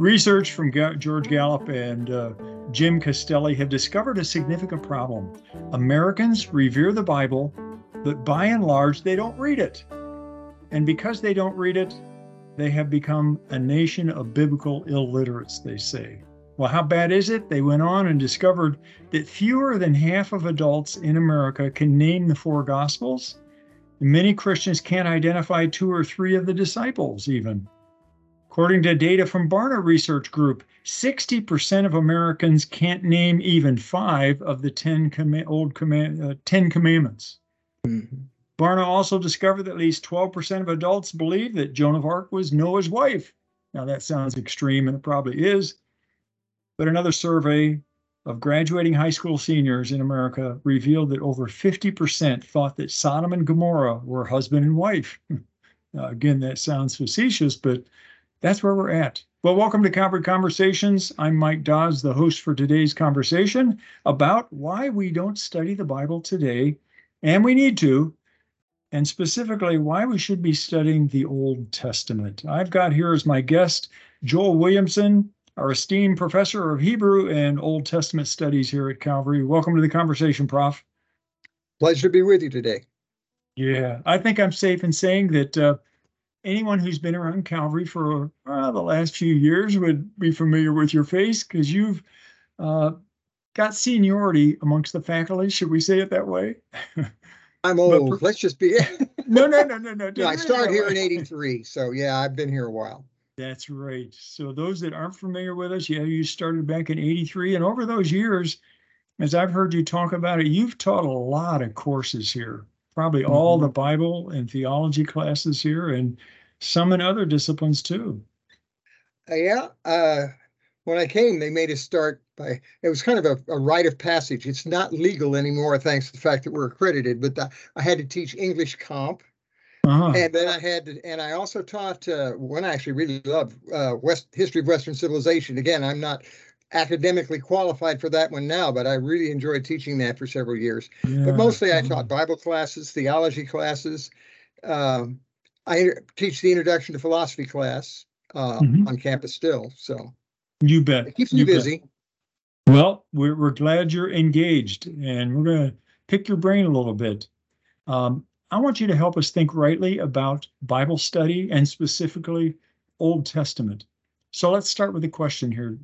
Research from George Gallup and uh, Jim Castelli have discovered a significant problem. Americans revere the Bible, but by and large, they don't read it. And because they don't read it, they have become a nation of biblical illiterates, they say. Well, how bad is it? They went on and discovered that fewer than half of adults in America can name the four Gospels. Many Christians can't identify two or three of the disciples, even. According to data from Barna Research Group, 60% of Americans can't name even five of the 10 com- old command, uh, 10 commandments. Mm-hmm. Barna also discovered that at least 12% of adults believe that Joan of Arc was Noah's wife. Now, that sounds extreme, and it probably is. But another survey of graduating high school seniors in America revealed that over 50% thought that Sodom and Gomorrah were husband and wife. Now, again, that sounds facetious, but that's where we're at. Well, welcome to Calvary Conversations. I'm Mike Dodds, the host for today's conversation about why we don't study the Bible today, and we need to, and specifically why we should be studying the Old Testament. I've got here as my guest Joel Williamson, our esteemed professor of Hebrew and Old Testament studies here at Calvary. Welcome to the conversation, Prof. Pleasure to be with you today. Yeah, I think I'm safe in saying that uh, anyone who's been around Calvary for uh, the last few years would be familiar with your face because you've uh, got seniority amongst the faculty. Should we say it that way? I'm old. But, Let's just be. no, no, no, no, no. no I started here in '83, so yeah, I've been here a while. That's right. So those that aren't familiar with us, yeah, you started back in '83, and over those years, as I've heard you talk about it, you've taught a lot of courses here probably mm-hmm. all the Bible and theology classes here, and some in other disciplines too. Uh, yeah. Uh, when I came, they made us start by it was kind of a, a rite of passage. It's not legal anymore, thanks to the fact that we're accredited. But the, I had to teach English comp, uh-huh. and then I had to, and I also taught uh, one I actually really loved uh, West history of Western civilization. Again, I'm not academically qualified for that one now, but I really enjoyed teaching that for several years. Yeah. But mostly I taught Bible classes, theology classes. Um, I teach the introduction to philosophy class uh, mm-hmm. on campus still. So you bet. It keeps me busy. Bet. Well, we're, we're glad you're engaged and we're going to pick your brain a little bit. Um, I want you to help us think rightly about Bible study and specifically Old Testament. So let's start with a question here,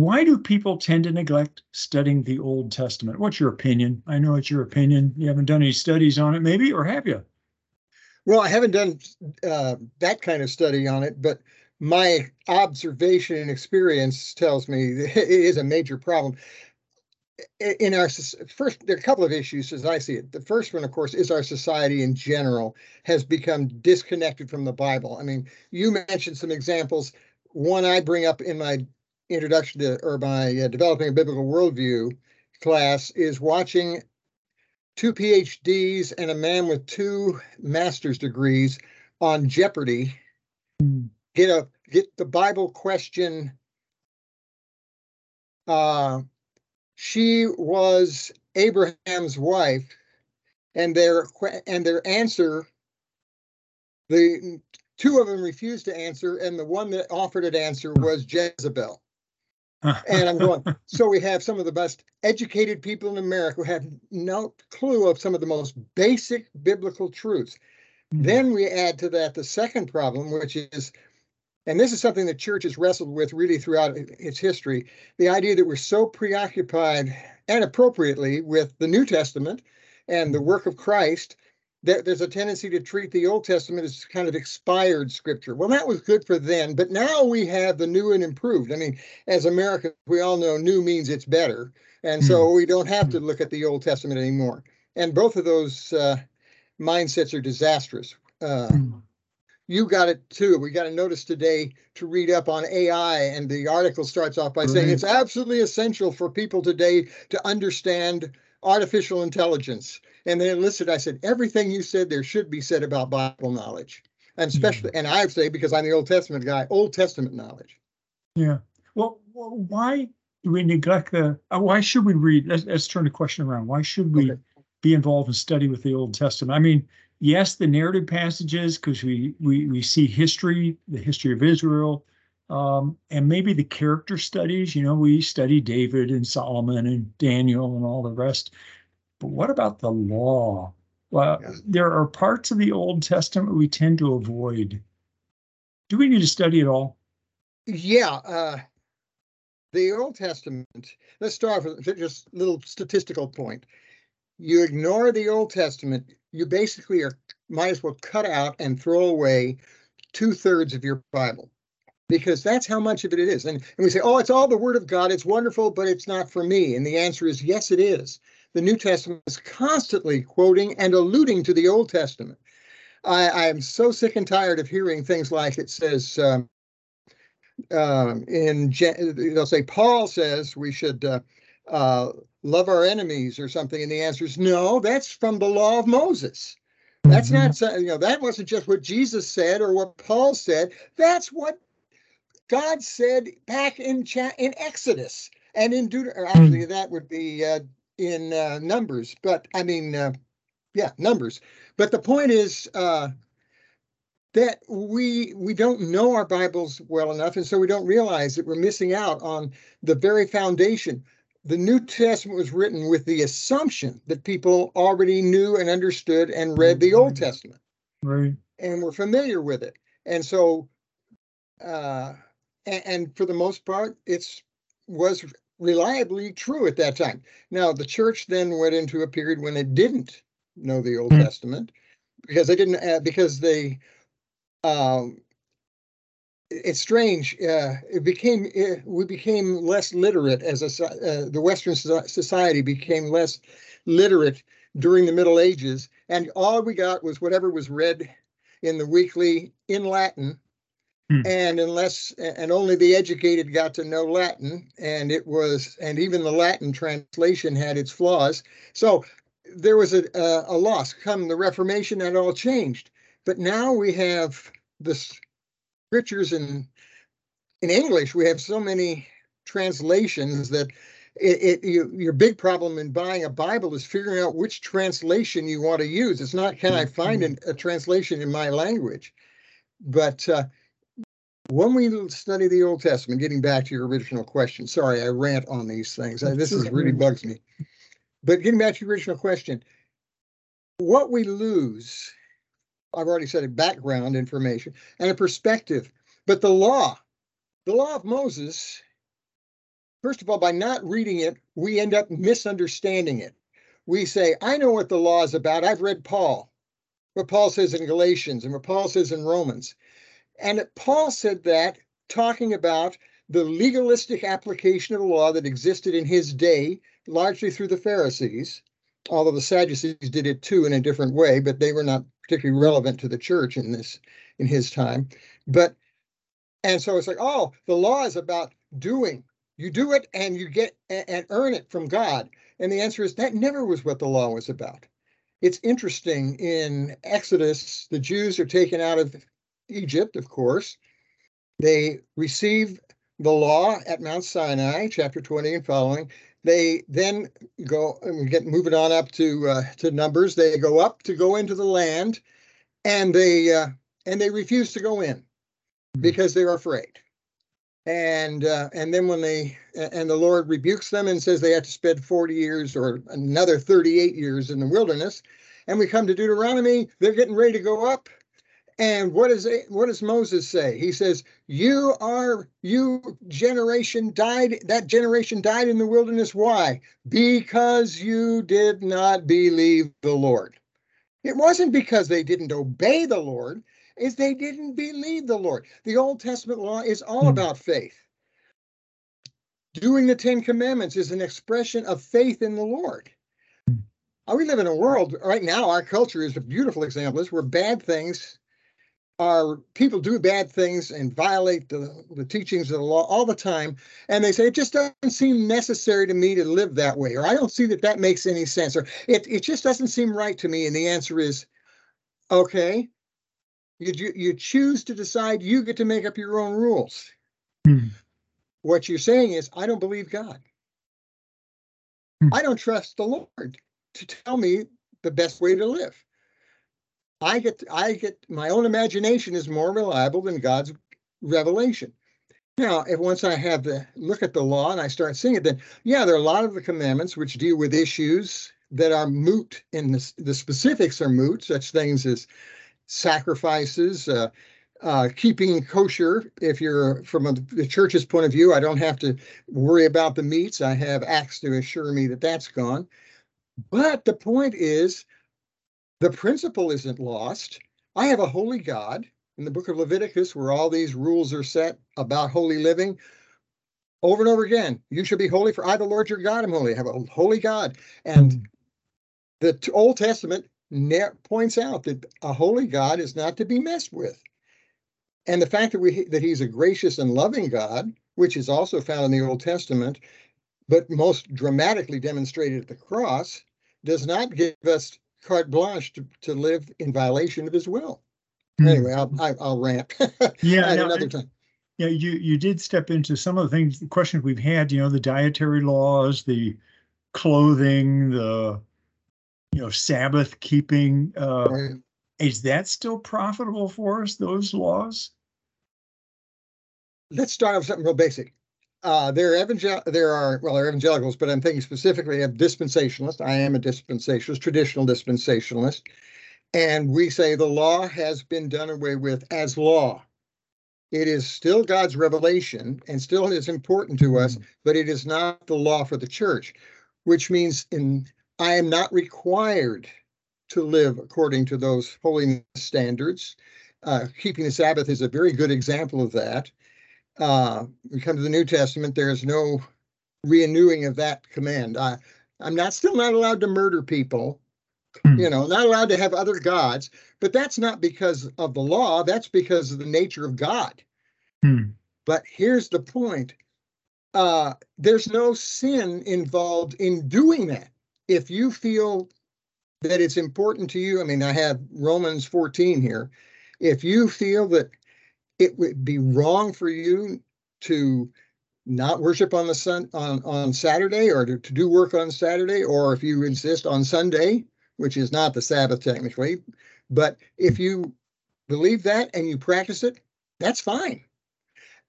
why do people tend to neglect studying the Old Testament? What's your opinion? I know it's your opinion. You haven't done any studies on it, maybe, or have you? Well, I haven't done uh, that kind of study on it, but my observation and experience tells me it is a major problem. In our first, there are a couple of issues as I see it. The first one, of course, is our society in general has become disconnected from the Bible. I mean, you mentioned some examples. One I bring up in my introduction to or my uh, developing a biblical worldview class is watching two PhDs and a man with two master's degrees on Jeopardy mm. get a get the Bible question. Uh, she was Abraham's wife, and their and their answer. The two of them refused to answer, and the one that offered an answer was Jezebel and I'm going, so we have some of the best educated people in America who have no clue of some of the most basic biblical truths. Mm-hmm. Then we add to that the second problem, which is, and this is something the church has wrestled with really throughout its history the idea that we're so preoccupied and appropriately with the New Testament and the work of Christ there's a tendency to treat the Old Testament as kind of expired scripture. Well, that was good for then, but now we have the new and improved. I mean, as Americans, we all know new means it's better. And so mm. we don't have to look at the Old Testament anymore. And both of those uh, mindsets are disastrous. Uh, mm. You got it too. We got a notice today to read up on AI, and the article starts off by right. saying it's absolutely essential for people today to understand artificial intelligence. And then listed, I said, everything you said there should be said about Bible knowledge. And especially, mm-hmm. and I say, because I'm the Old Testament guy, Old Testament knowledge. Yeah. Well, well why do we neglect the, uh, why should we read? Let's, let's, turn the question around. Why should we okay. be involved in study with the Old Testament? I mean, yes, the narrative passages, because we, we, we see history, the history of Israel, um, and maybe the character studies. You know, we study David and Solomon and Daniel and all the rest. But what about the law? Well, yeah. there are parts of the Old Testament we tend to avoid. Do we need to study it all? Yeah. Uh, the Old Testament, let's start with just a little statistical point. You ignore the Old Testament, you basically are might as well cut out and throw away two thirds of your Bible because that's how much of it it is. And, and we say, oh, it's all the Word of God. It's wonderful, but it's not for me. And the answer is yes, it is. The New Testament is constantly quoting and alluding to the Old Testament. I, am so sick and tired of hearing things like it says um, um, in, they'll say, Paul says we should uh, uh, love our enemies or something. And the answer is no, that's from the law of Moses. That's mm-hmm. not, you know, that wasn't just what Jesus said or what Paul said. That's what God said back in cha- in Exodus and in Deuteronomy. Actually, hmm. that would be uh, in uh, Numbers, but I mean, uh, yeah, Numbers. But the point is uh, that we we don't know our Bibles well enough, and so we don't realize that we're missing out on the very foundation. The New Testament was written with the assumption that people already knew and understood and read the Old Testament, right? And were familiar with it, and so uh, and, and for the most part, it's was reliably true at that time. Now, the church then went into a period when it didn't know the Old mm-hmm. Testament because they didn't uh, because they um, it's strange. Uh, it became uh, we became less literate as a uh, the Western society became less literate during the Middle Ages, and all we got was whatever was read in the weekly in Latin Hmm. And unless, and only the educated got to know Latin, and it was, and even the Latin translation had its flaws. So there was a, a, a loss. Come the Reformation, that all changed. But now we have the scriptures in in English. We have so many translations that it, it you, your big problem in buying a Bible is figuring out which translation you want to use. It's not can I find a, a translation in my language, but uh, when we study the Old Testament, getting back to your original question, sorry, I rant on these things. This is really bugs me. But getting back to your original question, what we lose, I've already said it, background information and a perspective. But the law, the law of Moses, first of all, by not reading it, we end up misunderstanding it. We say, I know what the law is about. I've read Paul, what Paul says in Galatians and what Paul says in Romans. And Paul said that talking about the legalistic application of the law that existed in his day, largely through the Pharisees, although the Sadducees did it too in a different way, but they were not particularly relevant to the church in this in his time. But and so it's like, oh, the law is about doing. You do it and you get and earn it from God. And the answer is that never was what the law was about. It's interesting in Exodus, the Jews are taken out of Egypt, of course. They receive the law at Mount Sinai, chapter 20 and following. They then go and get moving on up to uh, to Numbers. They go up to go into the land, and they uh, and they refuse to go in hmm. because they're afraid. And uh, and then when they and the Lord rebukes them and says they have to spend 40 years or another 38 years in the wilderness. And we come to Deuteronomy, they're getting ready to go up and what does it, what does Moses say? He says, "You are you generation died. That generation died in the wilderness. Why? Because you did not believe the Lord. It wasn't because they didn't obey the Lord; is they didn't believe the Lord. The Old Testament law is all hmm. about faith. Doing the Ten Commandments is an expression of faith in the Lord. Hmm. We live in a world right now. Our culture is a beautiful example. Is where bad things are people do bad things and violate the, the teachings of the law all the time and they say it just doesn't seem necessary to me to live that way or i don't see that that makes any sense or it, it just doesn't seem right to me and the answer is okay you, you choose to decide you get to make up your own rules hmm. what you're saying is i don't believe god hmm. i don't trust the lord to tell me the best way to live I get I get my own imagination is more reliable than God's revelation. Now, if once I have the look at the law and I start seeing it, then yeah, there are a lot of the commandments which deal with issues that are moot and the, the specifics are moot, such things as sacrifices, uh, uh, keeping kosher. If you're from a, the church's point of view, I don't have to worry about the meats. I have acts to assure me that that's gone. But the point is, the principle isn't lost. I have a holy God in the book of Leviticus where all these rules are set about holy living. Over and over again, you should be holy for I, the Lord your God, am holy. I have a holy God. And hmm. the Old Testament points out that a holy God is not to be messed with. And the fact that we that he's a gracious and loving God, which is also found in the Old Testament, but most dramatically demonstrated at the cross, does not give us carte blanche to, to live in violation of his will. Mm. Anyway, I'll, I, will i will rant. Yeah, no, another time. Yeah, you you did step into some of the things, the questions we've had. You know, the dietary laws, the clothing, the you know Sabbath keeping. Uh, right. Is that still profitable for us? Those laws? Let's start with something real basic. Uh, there are evangel- there are well, there are evangelicals, but I'm thinking specifically of dispensationalists. I am a dispensationalist, traditional dispensationalist, and we say the law has been done away with as law. It is still God's revelation and still is important to us, mm-hmm. but it is not the law for the church, which means in I am not required to live according to those holiness standards. Uh, keeping the Sabbath is a very good example of that. Uh, we come to the New Testament, there is no renewing of that command. I, I'm not still not allowed to murder people, mm. you know, not allowed to have other gods, but that's not because of the law, that's because of the nature of God. Mm. But here's the point uh, there's no sin involved in doing that if you feel that it's important to you, I mean, I have Romans 14 here. If you feel that it would be wrong for you to not worship on the sun on, on Saturday or to, to do work on Saturday, or if you insist on Sunday, which is not the Sabbath technically, but if you believe that and you practice it, that's fine.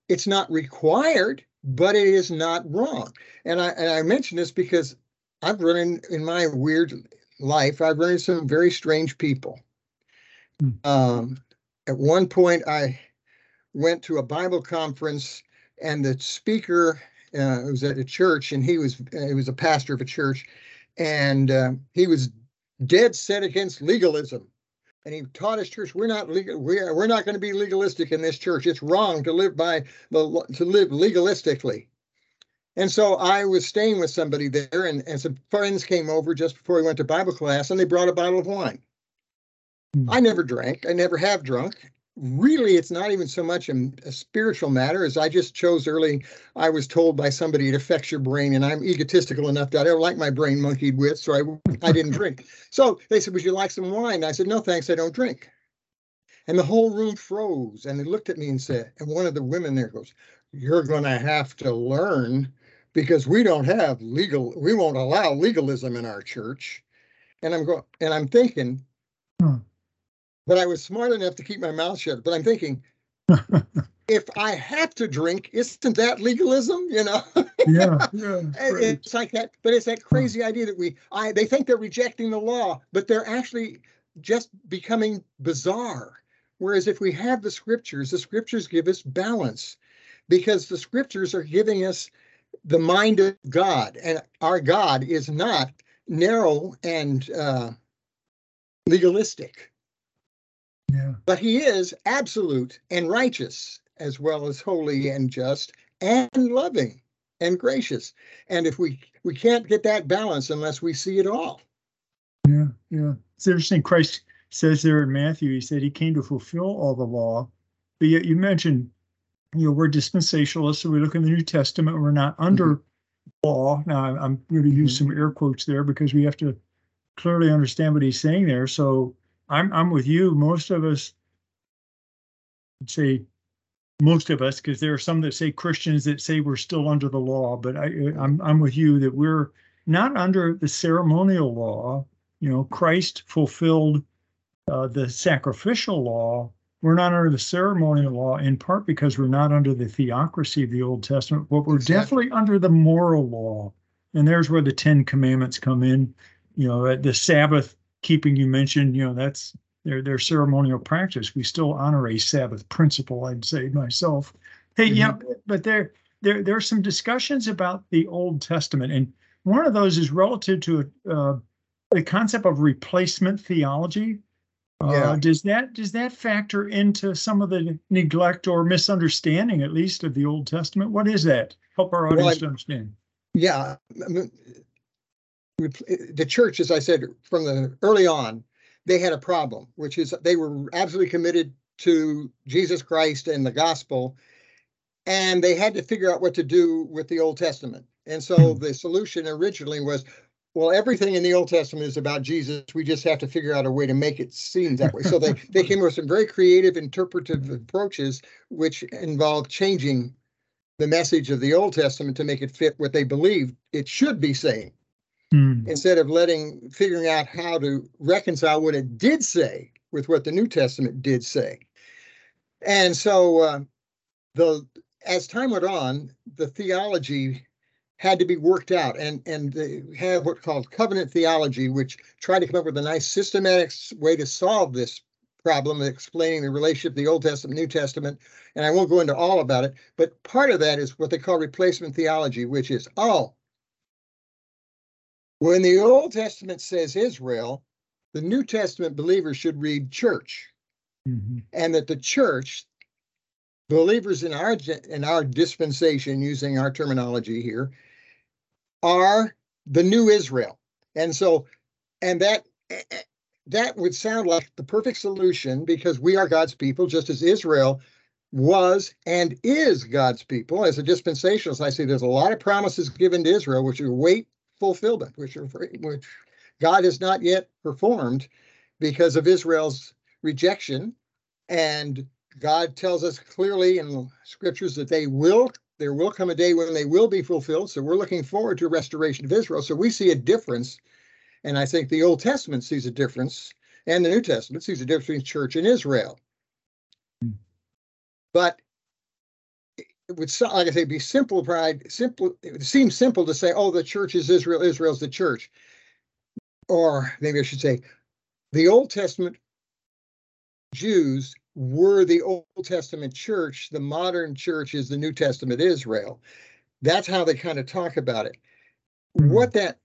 It's not required, but it is not wrong. And I and I mention this because I've run in, in my weird life, I've run into some very strange people. Hmm. Um, at one point, I went to a Bible conference, and the speaker uh, was at a church, and he was uh, he was a pastor of a church, and uh, he was dead set against legalism. And he taught his church, we're not legal, we're, we're not going to be legalistic in this church. It's wrong to live by the to live legalistically. And so I was staying with somebody there, and, and some friends came over just before we went to Bible class, and they brought a bottle of wine. Mm. I never drank, I never have drunk. Really, it's not even so much a, a, spiritual matter as I just chose early. I was told by somebody it affects your brain, and I'm egotistical enough that I don't like my brain monkeyed with, so I, I didn't drink. So they said, Would you like some wine? I said, No, thanks, I don't drink. And the whole room froze, and they looked at me and said, And one of the women there goes, You're going to have to learn because we don't have legal we won't allow legalism in our church and i'm going and i'm thinking hmm. But i was smart enough to keep my mouth shut. But i'm thinking if i have to drink isn't that legalism you know? Yeah, yeah it's like that but it's that crazy idea that we i they think they're rejecting the law but they're actually just becoming bizarre. Whereas if we have the scriptures the scriptures give us balance because the scriptures are giving us the mind of God, and our God is not narrow and uh, legalistic. Yeah. But he is absolute and righteous, as well as holy and just and loving and gracious. And if we we can't get that balance unless we see it all. Yeah, yeah. It's interesting. Christ says there in Matthew, he said he came to fulfill all the law. But yet you mentioned you know, we're dispensationalists, so we look in the New Testament. We're not under mm-hmm. law. Now, I'm going to use mm-hmm. some air quotes there because we have to clearly understand what he's saying there. So I'm I'm with you. Most of us I'd say most of us, because there are some that say Christians that say we're still under the law, but I I'm I'm with you that we're not under the ceremonial law. You know, Christ fulfilled uh, the sacrificial law, we're not under the ceremonial law in part because we're not under the theocracy of the Old Testament, but we're exactly. definitely under the moral law. And there's where the Ten Commandments come in. You know, the Sabbath keeping you mentioned, you know, that's their their ceremonial practice. We still honor a Sabbath principle, I'd say myself. Hey, mm-hmm. yeah, but there there there are some discussions about the Old Testament, and one of those is relative to uh, the concept of replacement theology. Uh, yeah. Does that does that factor into some of the neglect or misunderstanding, at least, of the Old Testament? What is that? Help our audience well, I, to understand. Yeah, I mean, the church, as I said from the early on, they had a problem, which is they were absolutely committed to Jesus Christ and the gospel, and they had to figure out what to do with the Old Testament. And so hmm. the solution originally was, well, everything in the Old Testament is about Jesus. We just have to figure out a way to make it seem that way. So they, they came up with some very creative interpretive approaches, which involved changing the message of the Old Testament to make it fit what they believed it should be saying. Hmm. Instead of letting figuring out how to reconcile what it did say with what the New Testament did say. And so uh, the as time went on, the theology had to be worked out and and they have what's called covenant theology which tried to come up with a nice systematic way to solve this problem explaining the relationship of the old testament new testament and i won't go into all about it but part of that is what they call replacement theology which is oh when the old testament says israel the new testament believers should read church mm-hmm. and that the church believers in our in our dispensation using our terminology here are the new Israel. And so, and that that would sound like the perfect solution because we are God's people, just as Israel was and is God's people. As a dispensationalist, I see there's a lot of promises given to Israel which are wait fulfillment, which are which God has not yet performed because of Israel's rejection. And God tells us clearly in scriptures that they will there will come a day when they will be fulfilled. So we're looking forward to restoration of Israel. So we see a difference. And I think the Old Testament sees a difference, and the New Testament sees a difference between church and Israel. Hmm. But it would, like I say, be simple pride, simple. It would seem simple to say, oh, the church is Israel, Israel's the church. Or maybe I should say, the Old Testament Jews were the Old Testament church, the modern church is the New Testament Israel. That's how they kind of talk about it. Mm-hmm. What that,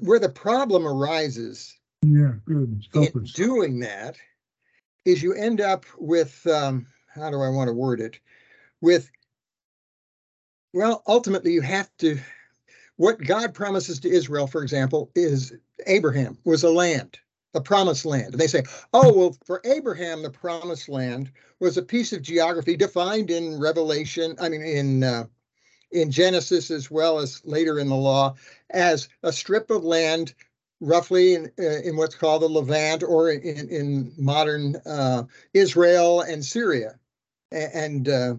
where the problem arises yeah, good. in doing that is you end up with, um, how do I want to word it? With, well, ultimately you have to, what God promises to Israel, for example, is Abraham was a land a promised land. And they say, oh, well, for Abraham, the promised land was a piece of geography defined in Revelation, I mean, in uh, in Genesis as well as later in the law, as a strip of land roughly in, uh, in what's called the Levant or in, in modern uh, Israel and Syria, and uh,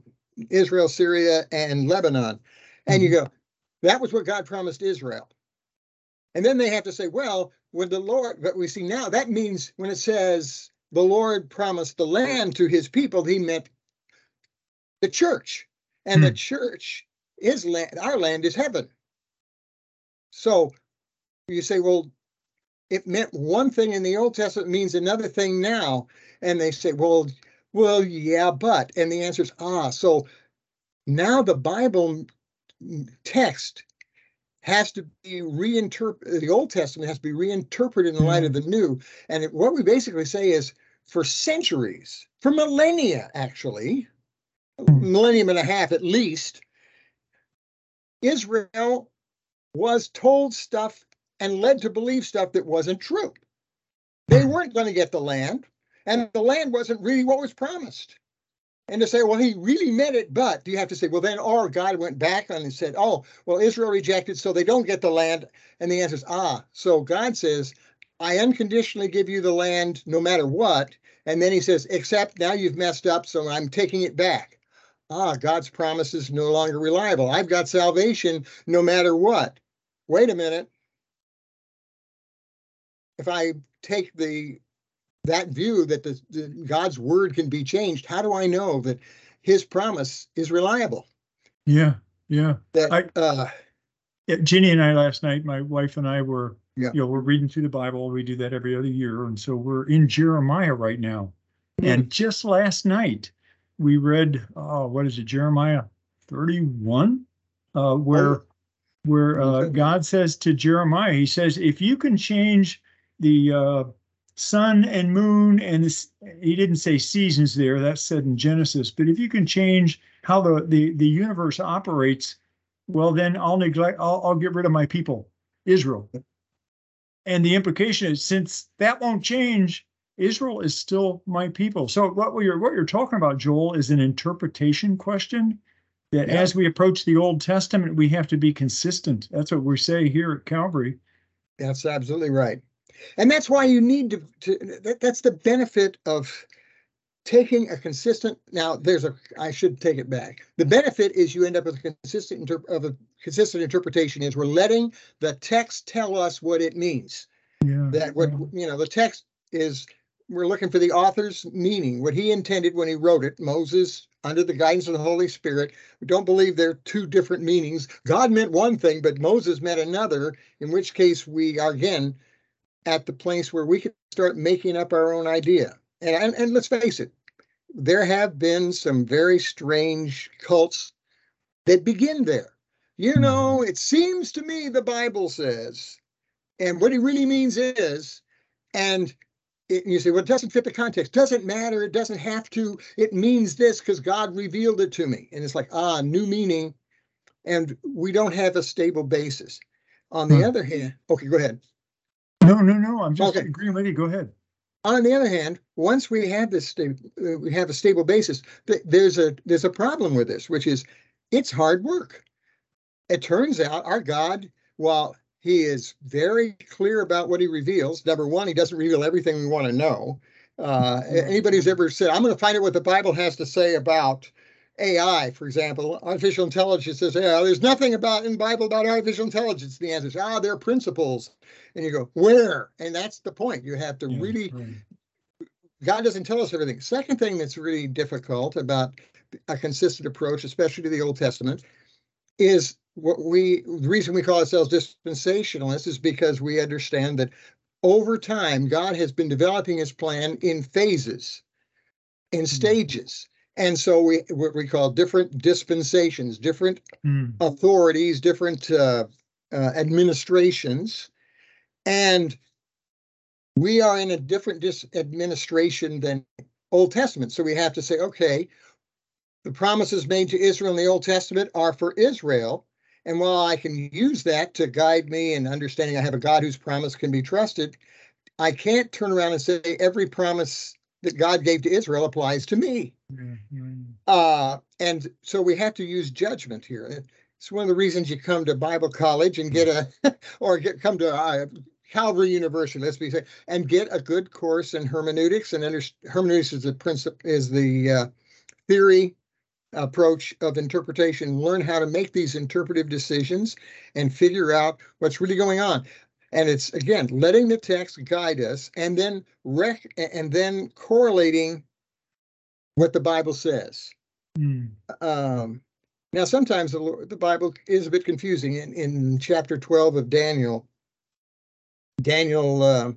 Israel, Syria, and Lebanon. And mm-hmm. you go, that was what God promised Israel. And then they have to say, well, when the Lord, but we see now, that means when it says the Lord promised the land to his people, he meant the church. And hmm. the church is land, our land is heaven. So you say, well, it meant one thing in the Old Testament means another thing now. And they say, well, well, yeah, but. And the answer is, ah, so now the Bible text has to be reinterpreted. The Old Testament has to be reinterpreted in the light of mm-hmm. the New. And what we basically say is for centuries, for millennia, actually, mm-hmm. millennium and a half at least, Israel was told stuff and led to believe stuff that wasn't true. They mm-hmm. weren't going to get the land, and the land wasn't really what was promised and to say, well, he really meant it, but do you have to say, well, then, or God went back and said, oh, well, Israel rejected, so they don't get the land. And the answer is, ah, so God says, I unconditionally give you the land no matter what. And then he says, except now you've messed up, so I'm taking it back. Ah, God's promise is no longer reliable. I've got salvation no matter what. Wait a minute. If I take the that view that the, the, God's word can be changed, how do I know that His promise is reliable? Yeah, yeah. That I, uh, yeah, Ginny and I last night, my wife and I were, yeah. you know, we're reading through the Bible. We do that every other year, and so we're in Jeremiah right now. Mm-hmm. And just last night, we read, oh, what is it, Jeremiah thirty-one, uh, where oh. where uh, God says to Jeremiah, He says, if you can change the uh, sun and moon and this he didn't say seasons there that's said in genesis. But if you can change how the the, the universe operates well then i'll neglect I'll, I'll get rid of my people israel. And the implication is since that won't change israel is still my people. So what you're what you're talking about joel is an interpretation question that yeah. as we approach the old testament we have to be consistent. That's what we say here at calvary. That's absolutely right and that's why you need to, to that, that's the benefit of taking a consistent now there's a i should take it back. The benefit is you end up with a consistent inter, of a consistent interpretation is we're letting the text tell us what it means. Yeah, that what yeah. you know the text is we're looking for the author's meaning what he intended when he wrote it moses under the guidance of the holy spirit. We don't believe there are two different meanings. God meant one thing but moses meant another in which case we are again at the place where we can start making up our own idea. And, and, and let's face it, there have been some very strange cults that begin there. You hmm. know, it seems to me the Bible says, and what he really means is, and it, you say, well, it doesn't fit the context. Doesn't matter. It doesn't have to. It means this because God revealed it to me. And it's like, ah, new meaning. And we don't have a stable basis. On the hmm. other hand, okay, go ahead. No, no, no. I'm just okay. agreeing with you. Go ahead. On the other hand, once we have this, sta- uh, we have a stable basis. Th- there's a there's a problem with this, which is it's hard work. It turns out our God, while He is very clear about what He reveals, number one, He doesn't reveal everything we want to know. Uh, anybody who's ever said, "I'm going to find out what the Bible has to say about," AI, for example, artificial intelligence says, yeah, there's nothing about in the Bible about artificial intelligence. The answer is, ah, there are principles. And you go, where? And that's the point. You have to yeah, really, right. God doesn't tell us everything. Second thing that's really difficult about a consistent approach, especially to the Old Testament, is what we, the reason we call ourselves dispensationalists is because we understand that over time, God has been developing his plan in phases, in hmm. stages. And so we what we call different dispensations, different mm. authorities, different uh, uh, administrations, and we are in a different dis- administration than Old Testament. So we have to say, okay, the promises made to Israel in the Old Testament are for Israel. And while I can use that to guide me in understanding I have a God whose promise can be trusted, I can't turn around and say every promise that God gave to Israel applies to me. Mm-hmm. Uh, and so we have to use judgment here. It's one of the reasons you come to Bible college and get a, or get come to uh, Calvary University, let's be say, and get a good course in hermeneutics. And under, hermeneutics is the principle is the uh, theory approach of interpretation. Learn how to make these interpretive decisions and figure out what's really going on and it's again letting the text guide us and then rec- and then correlating what the bible says mm. um, now sometimes the, the bible is a bit confusing in, in chapter 12 of daniel daniel uh,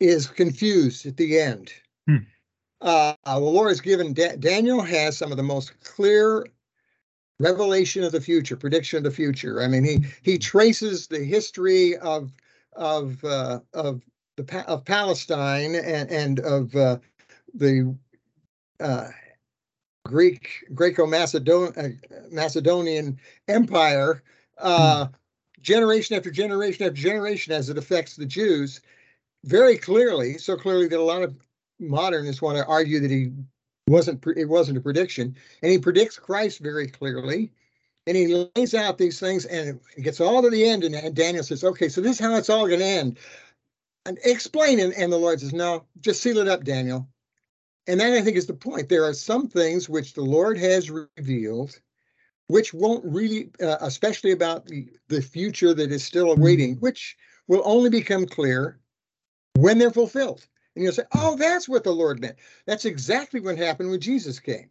is confused at the end mm. uh, the lord has given da- daniel has some of the most clear revelation of the future, prediction of the future. I mean, he he traces the history of of uh, of the of Palestine and and of uh, the uh, Greek Greco-Macedonian Empire, uh, generation after generation after generation, as it affects the Jews, very clearly. So clearly that a lot of modernists want to argue that he wasn't it wasn't a prediction and he predicts christ very clearly and he lays out these things and it gets all to the end and daniel says okay so this is how it's all going to end. And explain it and the lord says no just seal it up daniel and that i think is the point there are some things which the lord has revealed which won't really uh, especially about the, the future that is still awaiting which will only become clear when they're fulfilled And you'll say, oh, that's what the Lord meant. That's exactly what happened when Jesus came.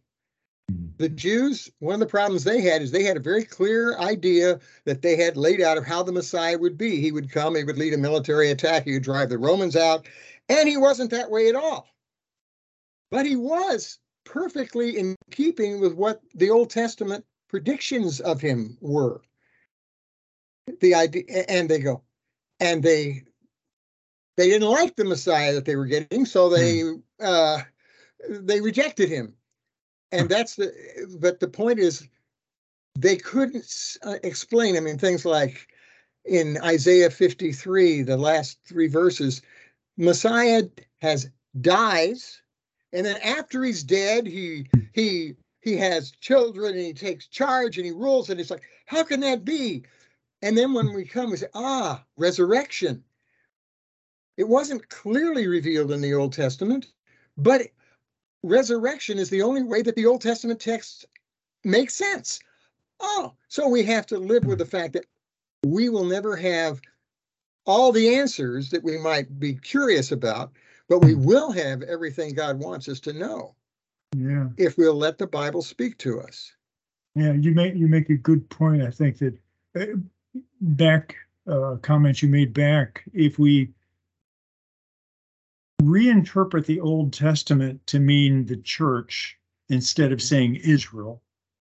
The Jews, one of the problems they had is they had a very clear idea that they had laid out of how the Messiah would be. He would come, he would lead a military attack, he would drive the Romans out, and he wasn't that way at all. But he was perfectly in keeping with what the Old Testament predictions of him were. The idea, and they go, and they they didn't like the Messiah that they were getting, so they uh, they rejected him. And that's the but the point is they couldn't uh, explain i mean things like in isaiah 53 the last three verses messiah has dies and then after he's dead he he he has children and he takes charge and he rules and it's like how can that be and then when we come we say ah resurrection it wasn't clearly revealed in the old testament but resurrection is the only way that the Old Testament text makes sense. Oh, so we have to live with the fact that we will never have all the answers that we might be curious about, but we will have everything God wants us to know. Yeah. If we'll let the Bible speak to us. Yeah, you make you make a good point. I think that uh, back uh, comments you made back, if we reinterpret the Old Testament to mean the church instead of saying Israel.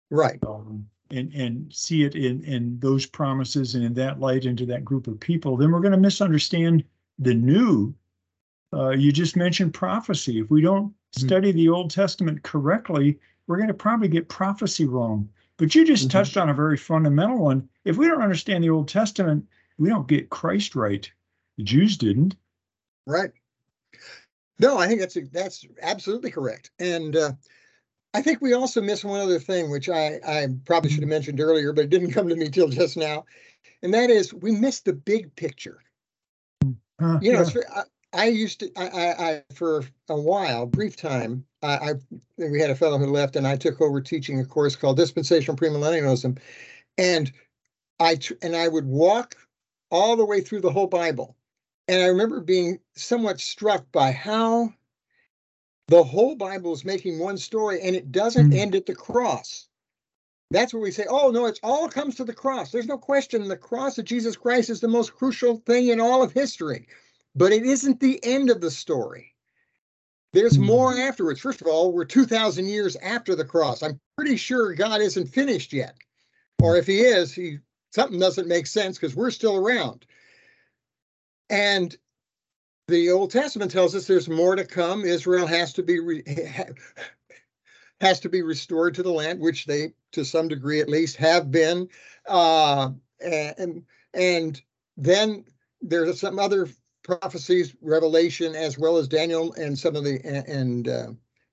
Right. Um, and, and see it in, in those promises and in that light into that group of people, then we're going to misunderstand the new. Uh, you just mentioned prophecy. If we don't mm-hmm. study the Old Testament correctly, we're going to probably get prophecy wrong. But you just mm-hmm. touched on a very fundamental one. If we don't understand the Old Testament, we don't get Christ right. The Jews didn't. Right. No, I think that's that's absolutely correct. And uh, I think we also miss one other thing, which I, I probably should have mentioned earlier, but it didn't come to me till just now. And that is we miss the big picture. Uh, you know, yeah. I, used to, I, I, I, for a while, brief time, I, I, we had a fellow who left and I took over teaching a course called Dispensational Premillennialism. And I, and I would walk all the way through the whole Bible and I remember being somewhat struck by how the whole Bible is making one story and it doesn't mm. end at the cross. That's where we say, oh, no, it all comes to the cross. There's no question the cross of Jesus Christ is the most crucial thing in all of history, but it isn't the end of the story. There's mm. more afterwards. First of all, we're 2,000 years after the cross. I'm pretty sure God isn't finished yet. Or if he is, he something doesn't make sense because we're still around. And the Old Testament tells us there's more to come. Israel has to be re- has to be restored to the land, which they, to some degree at least, have been. Uh, and and then there's some other prophecies, Revelation, as well as Daniel, and some of the and uh,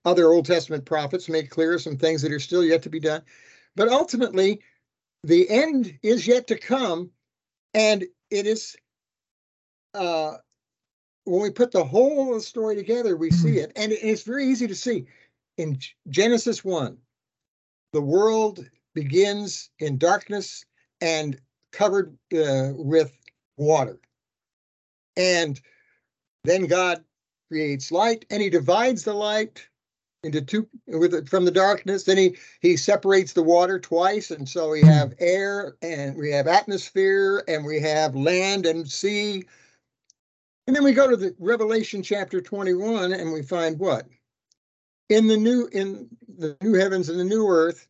other Old Testament prophets make clear some things that are still yet to be done. But ultimately, the end is yet to come, and it is uh, when we put the whole the story together, we see it, and it's very easy to see. In Genesis 1, the world begins in darkness and covered uh, with water. And then God creates light and he divides the light into two with from the darkness then he he separates the water twice and so we have air and we have atmosphere and we have land and sea and then we go to the Revelation chapter 21 and we find what? In the new in the new heavens and the new earth,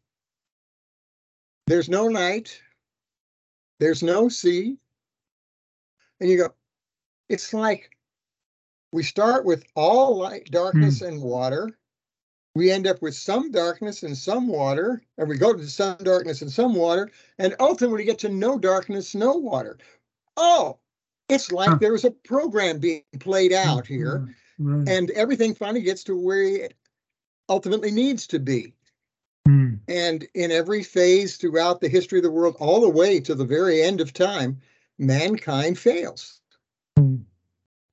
there's no night, there's no sea. And you go, it's like we start with all light, darkness, hmm. and water. We end up with some darkness and some water, and we go to some darkness and some water, and ultimately get to no darkness, no water. Oh, it's like huh. there's a program being played out here, right. and everything finally gets to where it ultimately needs to be. Hmm. And in every phase throughout the history of the world, all the way to the very end of time, mankind fails.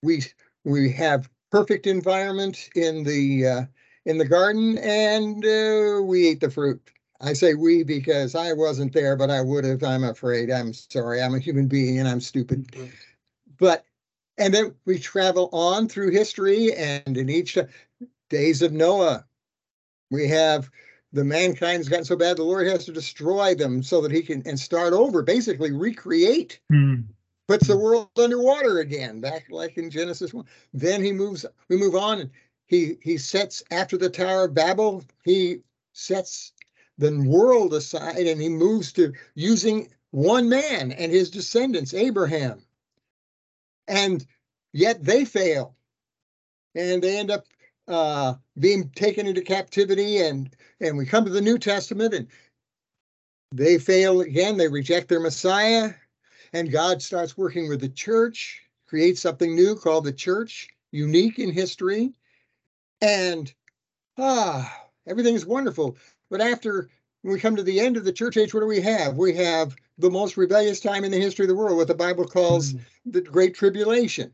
We we have perfect environment in the uh, in the garden, and uh, we eat the fruit. I say we because I wasn't there, but I would have. I'm afraid. I'm sorry. I'm a human being and I'm stupid. Mm-hmm. But And then we travel on through history, and in each days of Noah, we have the mankind's gotten so bad the Lord has to destroy them so that he can and start over, basically recreate, Mm. Puts the world underwater again, back like in Genesis one. Then he moves, we move on, and he he sets after the Tower of Babel, he sets the world aside and he moves to using one man and his descendants, Abraham. And yet they fail. And they end up uh, being taken into captivity. And, and we come to the New Testament and they fail again. They reject their Messiah. And God starts working with the church, creates something new called the church, unique in history. And ah, everything's wonderful. But after we come to the end of the church age, what do we have? We have the most rebellious time in the history of the world, what the Bible calls Mm. the Great Tribulation.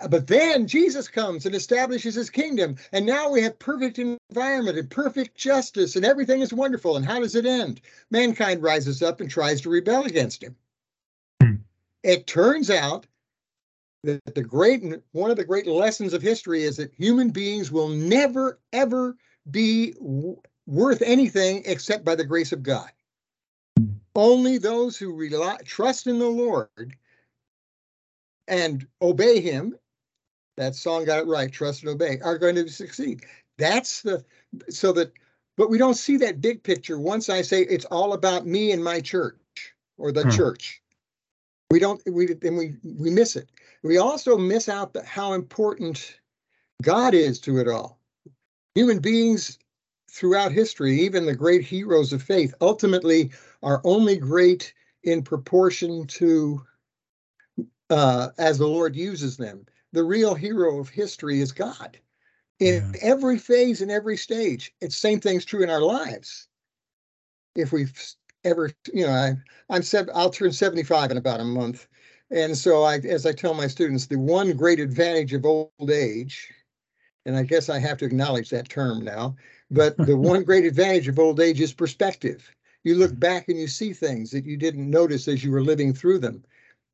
Uh, But then Jesus comes and establishes his kingdom, and now we have perfect environment and perfect justice, and everything is wonderful. And how does it end? Mankind rises up and tries to rebel against him. It turns out that the great one of the great lessons of history is that human beings will never ever be w- worth anything except by the grace of God. Only those who rely, trust in the Lord and obey Him, that song got it right, trust and obey, are going to succeed. That's the, so that, but we don't see that big picture once I say it's all about me and my church or the Hmm. church. We don't, we, and we, we miss it. We also miss out the, how important God is to it all. Human beings throughout history, even the great heroes of faith, ultimately are only great in proportion to uh, as the Lord uses them. The real hero of history is God. In Yeah. every phase and every stage, it's same thing's true in our lives. If we've ever, you know, I, I'm seven, I'll turn 75 in about a month. And so I, as I tell my students, the one great advantage of old age, and I guess I have to acknowledge that term now, but the one great advantage of old age is perspective. You look mm-hmm. back and you see things that you didn't notice as you were living through them.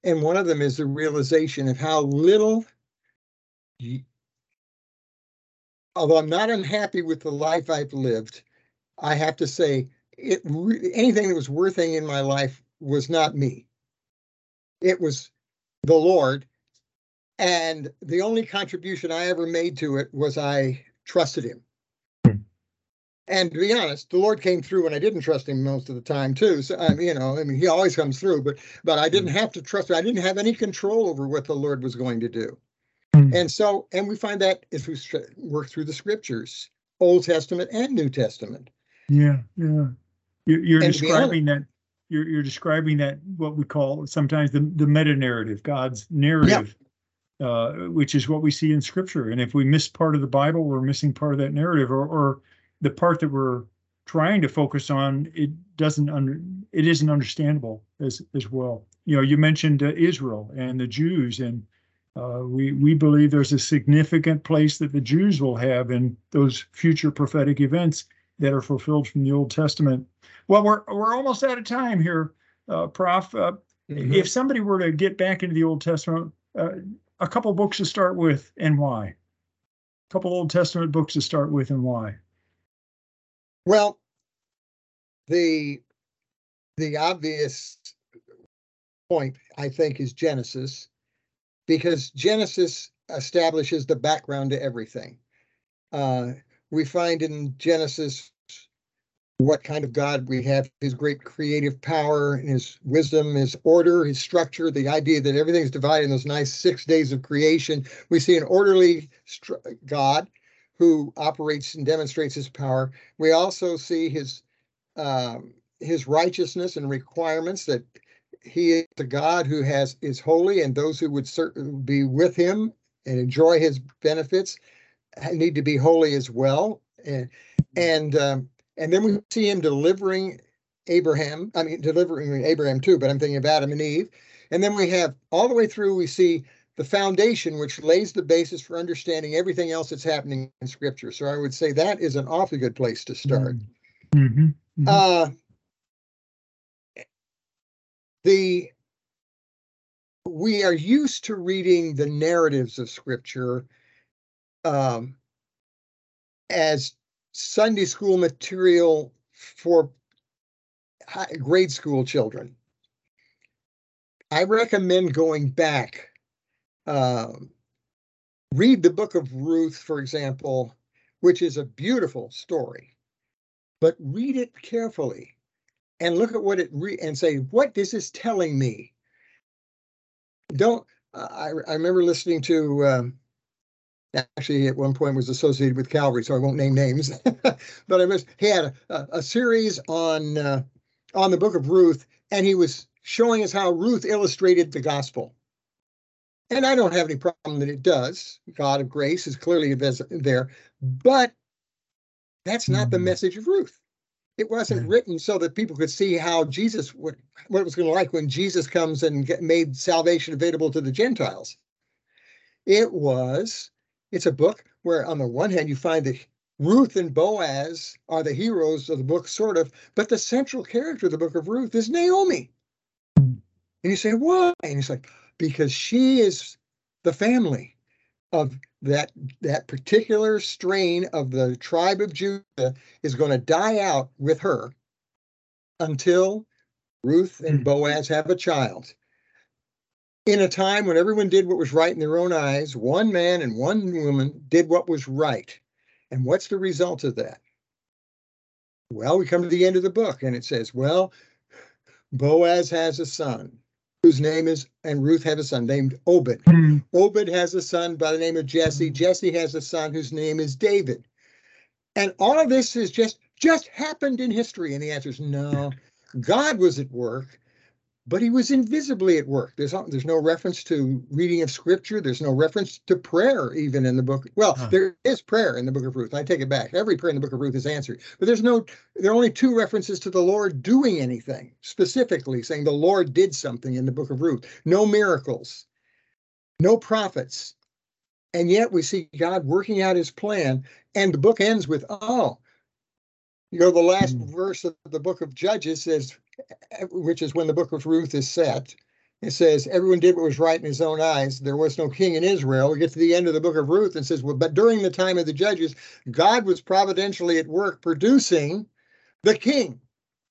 And one of them is the realization of how little, you- although I'm not unhappy with the life I've lived, I have to say it re- anything that was worth anything in my life was not me. It was the Lord. And the only contribution I ever made to it was I trusted him. Hmm. And to be honest, the Lord came through when I didn't trust him most of the time too. So I mean, you know, I mean, he always comes through, but but I didn't have to trust. him. I didn't have any control over what the Lord was going to do. Mm. And so, and we find that if we work through the scriptures, Old Testament and New Testament. Yeah, yeah. You're, you're And to be describing that. You're you're describing that what we call sometimes the the meta narrative, God's narrative, uh, which is what we see in Scripture. And if we miss part of the Bible, we're missing part of that narrative, or or the part that we're trying to focus on. It doesn't under it isn't understandable as as well. You know, you mentioned uh, Israel and the Jews, and uh, we we believe there's a significant place that the Jews will have in those future prophetic events that are fulfilled from the Old Testament. Well, we're we're almost out of time here, uh, Prof. Uh, Mm-hmm. If somebody were to get back into the Old Testament, uh, a couple books to start with, and why? A couple Old Testament books to start with, and why? Well, the the obvious point I think is Genesis, because Genesis establishes the background to everything. Uh, we find in Genesis what kind of God we have, his great creative power, his wisdom, his order, his structure, the idea that everything's divided in those nice six days of creation. We see an orderly God who operates and demonstrates his power. We also see his um, his righteousness and requirements that he is a God who has is holy, and those who would certainly be with him and enjoy his benefits need to be holy as well. And and um, and then we see him delivering Abraham. I mean, delivering Abraham too, but I'm thinking of Adam and Eve. And then we have all the way through. We see the foundation, which lays the basis for understanding everything else that's happening in Scripture. So I would say that is an awfully good place to start. Mm-hmm. Mhm. Uh, the we are used to reading the narratives of Scripture um, as Sunday school material for grade school children. I recommend going back. Um, read the book of Ruth, for example, which is a beautiful story, but read it carefully and look at what it re- and say, what is this is telling me? Don't I, I remember listening to um, actually at one point was associated with Calvary, so I won't name names. but I was he had a, a series on uh, on the book of Ruth, and he was showing us how Ruth illustrated the gospel. And I don't have any problem that it does. God of grace is clearly there, but that's not the mm-hmm. message of Ruth. It wasn't written so that people could see how Jesus what what it was going to like when Jesus comes and get, made salvation available to the Gentiles. It was it's a book where on the one hand you find that Ruth and Boaz are the heroes of the book, sort of, but the central character of the book of Ruth is Naomi. And you say, why? And he's like, because she is the family of that that particular strain of the tribe of Judah is going to die out with her until Ruth and hmm. Boaz have a child. In a time when everyone did what was right in their own eyes, one man and one woman did what was right. And what's the result of that? Well, we come to the end of the book and it says, well, Boaz has a son whose name is, and Ruth had a son named Obed. Mm. Obed has a son by the name of Jesse. Hmm. Jesse has a son whose name is David. And all of this is just just happened in history. And the answer is no. God was at work but he was invisibly at work. There's there's no reference to reading of scripture. There's no reference to prayer even in the book. Well, huh. there is prayer in the book of Ruth. I take it back. Every prayer in the book of Ruth is answered, but there's no. There are only two references to the Lord doing anything specifically, saying the Lord did something in the book of Ruth. No miracles, no prophets, and yet we see God working out His plan. And the book ends with, "Oh, you know, the last mm. verse of the book of Judges says, which is when the book of Ruth is set. It says, everyone did what was right in his own eyes. There was no king in Israel. We get to the end of the book of Ruth and says, well, but during the time of the judges, God was providentially at work producing the king,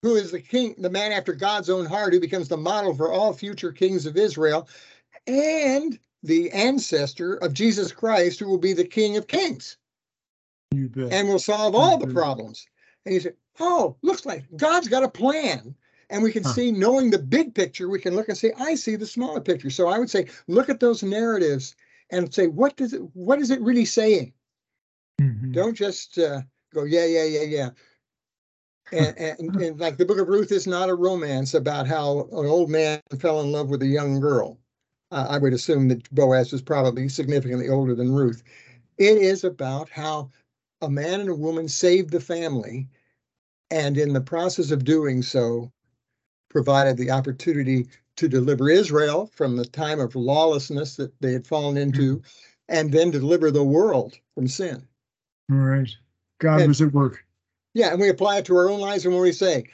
who is the king, the man after God's own heart, who becomes the model for all future kings of Israel, and the ancestor of Jesus Christ, who will be the king of kings. And will solve all the problems. And you say, oh, looks like God's got a plan and we can huh. see knowing the big picture we can look and say i see the smaller picture. So i would say look at those narratives and say what does it what is it really saying? Mm-hmm. don't just uh, go yeah yeah yeah yeah. And, and, and, like the book of ruth is not a romance about how an old man fell in love with a young girl. Uh, i would assume that boaz was probably significantly older than ruth. It is about how a man and a woman saved the family and in the process of doing so provided the opportunity to deliver Israel from the time of lawlessness that they had fallen into, mm-hmm. and then deliver the world from sin. All right. God and, was at work. Yeah, and we apply it to our own lives, and when we say,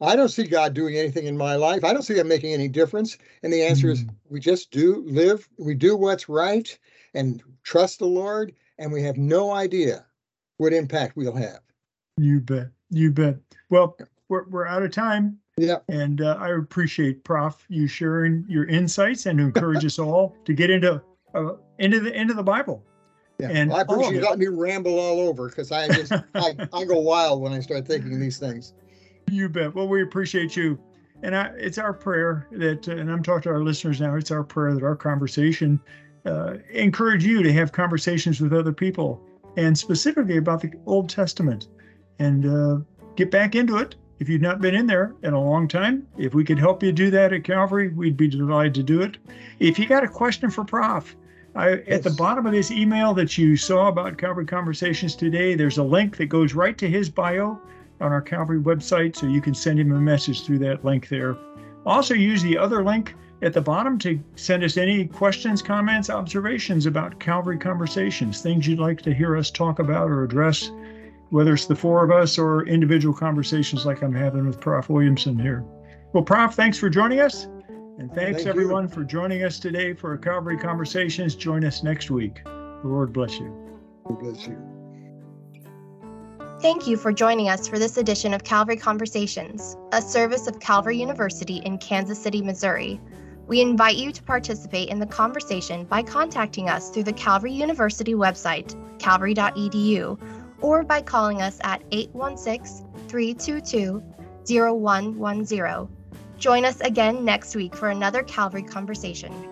I don't see God doing anything in my life. I don't see Him making any difference. And the answer mm. is we just do live, we do what's right and trust the Lord, and we have no idea what impact we'll have. You bet. You bet. Well, we're, we're out of time. Yeah. And uh, I appreciate Prof you sharing your insights and encourage us all to get into uh, into the into the Bible. Yeah. And well, I appreciate you letting me ramble all over because I just I, I go wild when I start thinking these things. You bet. Well, we appreciate you. And I, it's our prayer that, uh, and I'm talking to our listeners now, it's our prayer that our conversation uh, encourage you to have conversations with other people and specifically about the Old Testament and uh, get back into it if you've not been in there in a long time, if we could help you do that at Calvary, we'd be delighted to do it. If you got a question for Prof, I, yes. at the bottom of this email that you saw about Calvary Conversations today, there's a link that goes right to his bio on our Calvary website, so you can send him a message through that link there. Also, use the other link at the bottom to send us any questions, comments, observations about Calvary Conversations, things you'd like to hear us talk about or address whether it's the four of us or individual conversations like I'm having with Prof. Williamson here. Well, Prof, thanks for joining us. And thanks Thank you. everyone for joining us today for Calvary Conversations. Join us next week. The Lord bless you. God bless you. Thank you for joining us for this edition of Calvary Conversations, a service of Calvary University in Kansas City, Missouri. We invite you to participate in the conversation by contacting us through the Calvary University website, calvary.edu, or by calling us at 816 322 0110. Join us again next week for another Calvary Conversation.